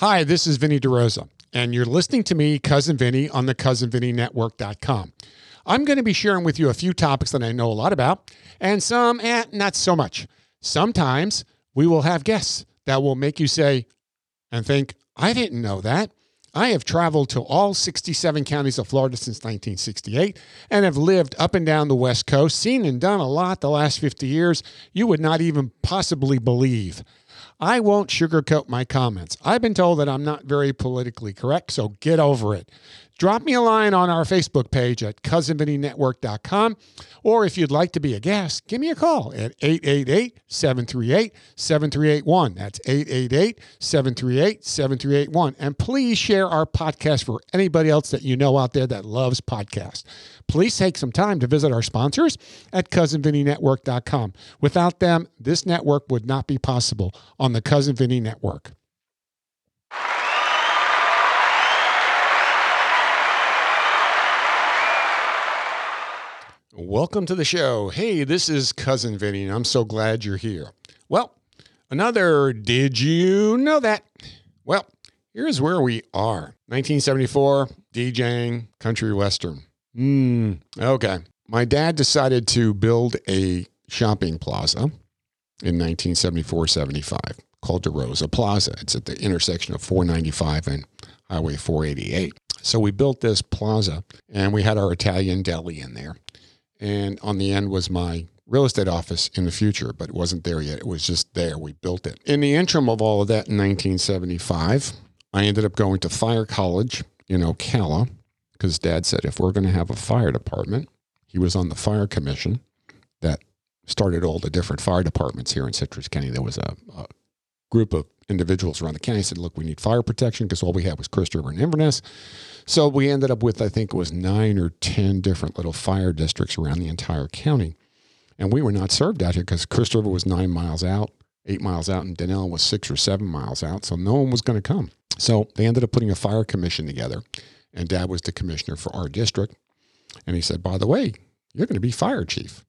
Hi, this is Vinny DeRosa, and you're listening to me, Cousin Vinny, on the CousinVinnyNetwork.com. I'm going to be sharing with you a few topics that I know a lot about, and some, eh, not so much. Sometimes we will have guests that will make you say and think, I didn't know that. I have traveled to all 67 counties of Florida since 1968 and have lived up and down the West Coast, seen and done a lot the last 50 years you would not even possibly believe. I won't sugarcoat my comments. I've been told that I'm not very politically correct, so get over it. Drop me a line on our Facebook page at cousinvinnynetwork.com. Or if you'd like to be a guest, give me a call at 888 738 7381. That's 888 738 7381. And please share our podcast for anybody else that you know out there that loves podcasts. Please take some time to visit our sponsors at cousinvinnynetwork.com. Without them, this network would not be possible on the Cousin Vinny Network. Welcome to the show. Hey, this is Cousin Vinny, and I'm so glad you're here. Well, another Did You Know That? Well, here's where we are 1974, DJing country western. Hmm, okay. My dad decided to build a shopping plaza in 1974 75 called DeRosa Plaza. It's at the intersection of 495 and Highway 488. So we built this plaza and we had our Italian deli in there and on the end was my real estate office in the future, but it wasn't there yet. It was just there. We built it. In the interim of all of that in 1975, I ended up going to fire college in Ocala because dad said if we're going to have a fire department, he was on the fire commission that started all the different fire departments here in Citrus County. There was a, a group of individuals around the county said, look, we need fire protection because all we had was Crystal River and Inverness. So we ended up with, I think it was nine or 10 different little fire districts around the entire county. And we were not served out here because Crystal River was nine miles out, eight miles out, and Dunnellon was six or seven miles out. So no one was going to come. So they ended up putting a fire commission together. And dad was the commissioner for our district. And he said, by the way, you're going to be fire chief.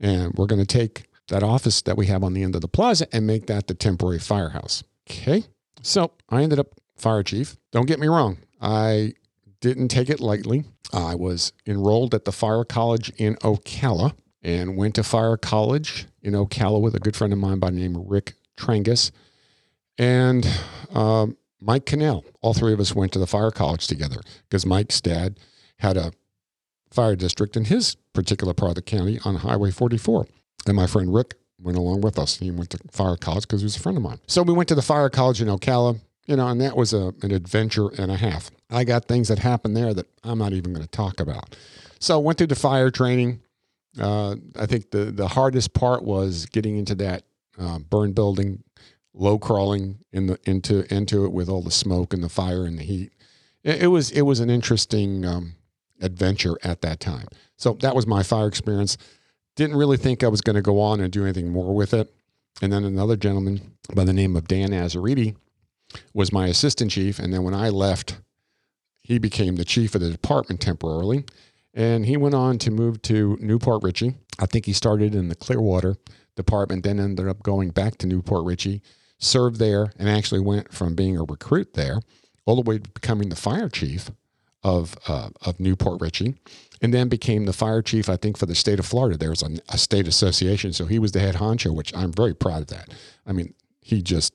And we're going to take that office that we have on the end of the plaza and make that the temporary firehouse. Okay. So I ended up fire chief. Don't get me wrong. I didn't take it lightly. I was enrolled at the fire college in Ocala and went to fire college in Ocala with a good friend of mine by the name of Rick Trangus and um, Mike Cannell. All three of us went to the fire college together because Mike's dad had a fire district in his particular part of the county on Highway 44. And my friend Rick went along with us. He went to fire college because he was a friend of mine. So we went to the fire college in Ocala, you know, and that was a, an adventure and a half. I got things that happened there that I'm not even going to talk about. So went through the fire training. Uh, I think the the hardest part was getting into that uh, burn building, low crawling in the into into it with all the smoke and the fire and the heat. It, it was it was an interesting um, adventure at that time. So that was my fire experience. Didn't really think I was going to go on and do anything more with it. And then another gentleman by the name of Dan Azariti was my assistant chief. And then when I left, he became the chief of the department temporarily. And he went on to move to New Port Richey. I think he started in the Clearwater department, then ended up going back to New Port Richey, served there, and actually went from being a recruit there all the way to becoming the fire chief of uh, of New Port Richey, and then became the fire chief. I think for the state of Florida, there's a, a state association, so he was the head honcho, which I'm very proud of that. I mean, he just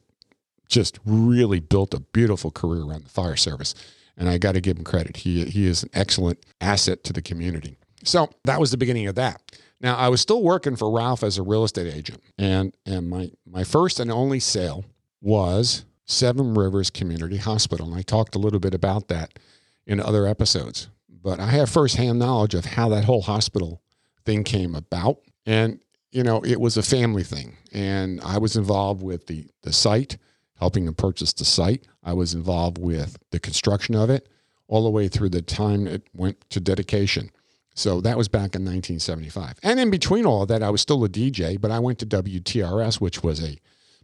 just really built a beautiful career around the fire service, and I got to give him credit. He he is an excellent asset to the community. So that was the beginning of that. Now I was still working for Ralph as a real estate agent, and and my my first and only sale was Seven Rivers Community Hospital, and I talked a little bit about that in other episodes. But I have firsthand knowledge of how that whole hospital thing came about. And, you know, it was a family thing. And I was involved with the, the site, helping them purchase the site. I was involved with the construction of it all the way through the time it went to dedication. So that was back in 1975. And in between all of that, I was still a DJ, but I went to WTRS, which was a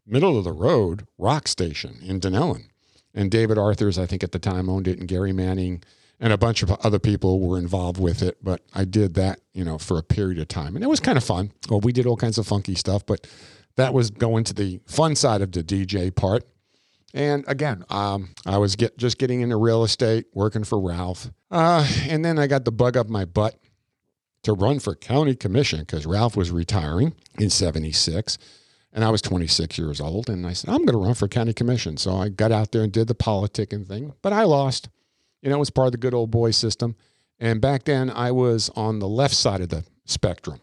middle of the road rock station in Dunnellon. And David Arthurs, I think at the time, owned it, and Gary Manning and a bunch of other people were involved with it. But I did that, you know, for a period of time, and it was kind of fun. Well, we did all kinds of funky stuff, but that was going to the fun side of the DJ part. And again, um, I was get, just getting into real estate, working for Ralph. Uh, and then I got the bug up my butt to run for county commission because Ralph was retiring in 76 and I was 26 years old. And I said, I'm going to run for county commission. So I got out there and did the politicking thing, but I lost. You know, it was part of the good old boy system. And back then I was on the left side of the spectrum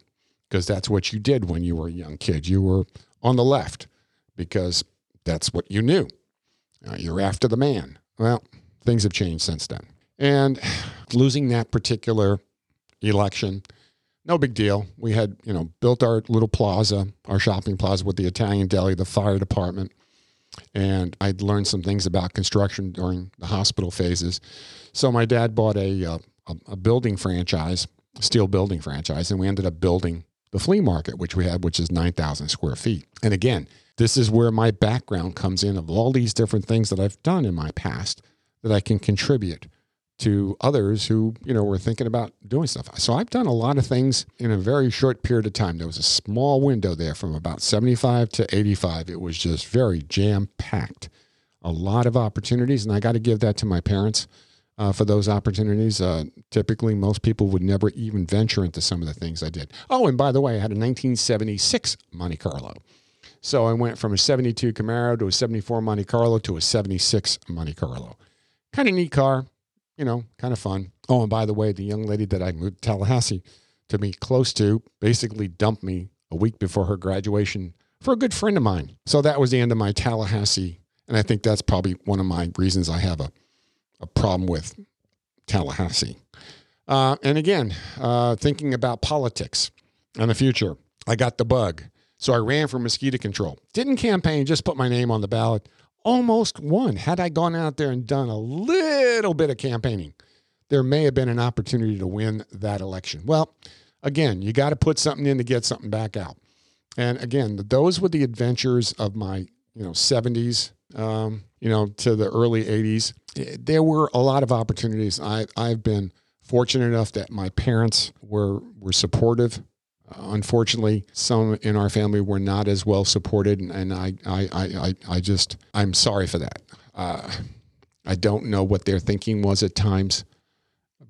because that's what you did when you were a young kid. You were on the left because that's what you knew. Uh, you're after the man. Well, things have changed since then. And losing that particular election, no big deal. We had, you know, built our little plaza, our shopping plaza with the Italian deli, the fire department. And I'd learned some things about construction during the hospital phases. So my dad bought a, uh, a, a building franchise, steel building franchise, and we ended up building the flea market, which we had, which is 9,000 square feet. And again, this is where my background comes in of all these different things that I've done in my past that I can contribute to others who, you know, were thinking about doing stuff. So I've done a lot of things in a very short period of time. There was a small window there from about 75 to 85. It was just very jam packed. A lot of opportunities, and I got to give that to my parents uh, for those opportunities. Uh, typically, most people would never even venture into some of the things I did. Oh, and by the way, I had a 1976 Monte Carlo. So I went from a 72 Camaro to a 74 Monte Carlo to a 76 Monte Carlo. Kind of neat car, you know, kind of fun. Oh, and by the way, the young lady that I moved to Tallahassee to be close to basically dumped me a week before her graduation for a good friend of mine. So that was the end of my Tallahassee. And I think that's probably one of my reasons I have a a problem with Tallahassee. Uh, and again, uh, thinking about politics and the future, I got the bug. So I ran for mosquito control. Didn't campaign, just put my name on the ballot. Almost won. Had I gone out there and done a little bit of campaigning, there may have been an opportunity to win that election. Well, again, you got to put something in to get something back out. And again, those were the adventures of my, you know, 70s, um, you know, to the early 80s there were a lot of opportunities. I, I've been fortunate enough that my parents were were supportive. Uh, unfortunately, some in our family were not as well supported, and, I, I, I, I just I'm sorry for that. Uh, I don't know what their thinking was at times,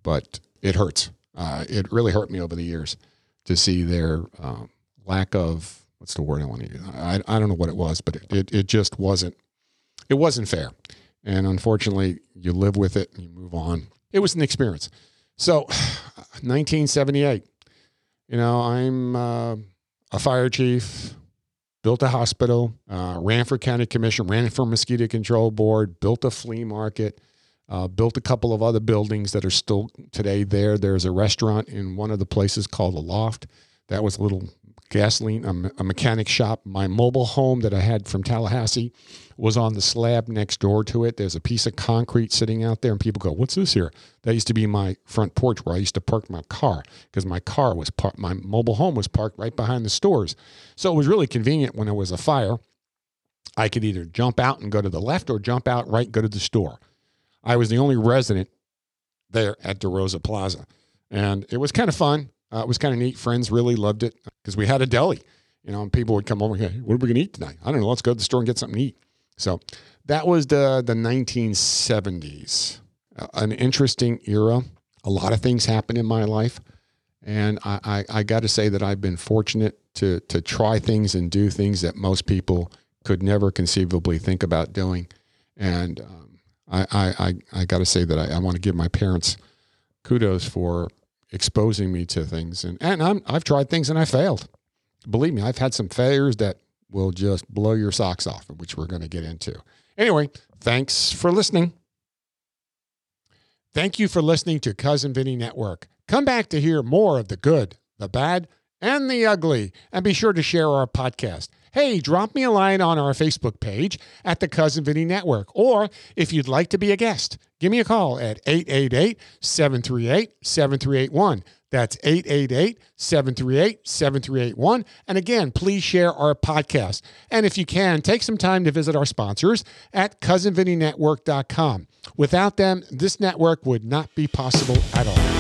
but it hurts. Uh, it really hurt me over the years to see their uh, lack of what's the word I want to use. I, I don't know what it was, but it, it, it just wasn't it wasn't fair. And unfortunately, you live with it and you move on. It was an experience. So, 1978, you know, I'm uh, a fire chief, built a hospital, uh, ran for county commission, ran for mosquito control board, built a flea market, uh, built a couple of other buildings that are still today there. There's a restaurant in one of the places called the Loft. That was a little gasoline, a, a mechanic shop. My mobile home that I had from Tallahassee was on the slab next door to it. There's a piece of concrete sitting out there, and people go, "What's this here?" That used to be my front porch where I used to park my car because my car was parked. My mobile home was parked right behind the stores, so it was really convenient when there was a fire. I could either jump out and go to the left or jump out right, go to the store. I was the only resident there at DeRosa Plaza, and it was kind of fun. Uh, it was kind of neat. Friends really loved it because we had a deli, you know, and people would come over and go, what are we going to eat tonight? I don't know. Let's go to the store and get something to eat. So that was the, the 1970s, uh, an interesting era. A lot of things happened in my life. And I, I, I got to say that I've been fortunate to, to try things and do things that most people could never conceivably think about doing. And um, I, I, I, I got to say that I, I want to give my parents kudos for exposing me to things. And, and I'm, I've tried things and I failed. Believe me, I've had some failures that will just blow your socks off, which we're going to get into. Anyway, thanks for listening. Thank you for listening to Cousin Vinny Network. Come back to hear more of the good, the bad, and the ugly, and be sure to share our podcast hey, drop me a line on our Facebook page at the Cousin Vinny Network. Or if you'd like to be a guest, give me a call at 888 738 7381. That's 888 738 7381. And again, please share our podcast. And if you can, take some time to visit our sponsors at cousinvinnynetwork.com. Without them, this network would not be possible at all.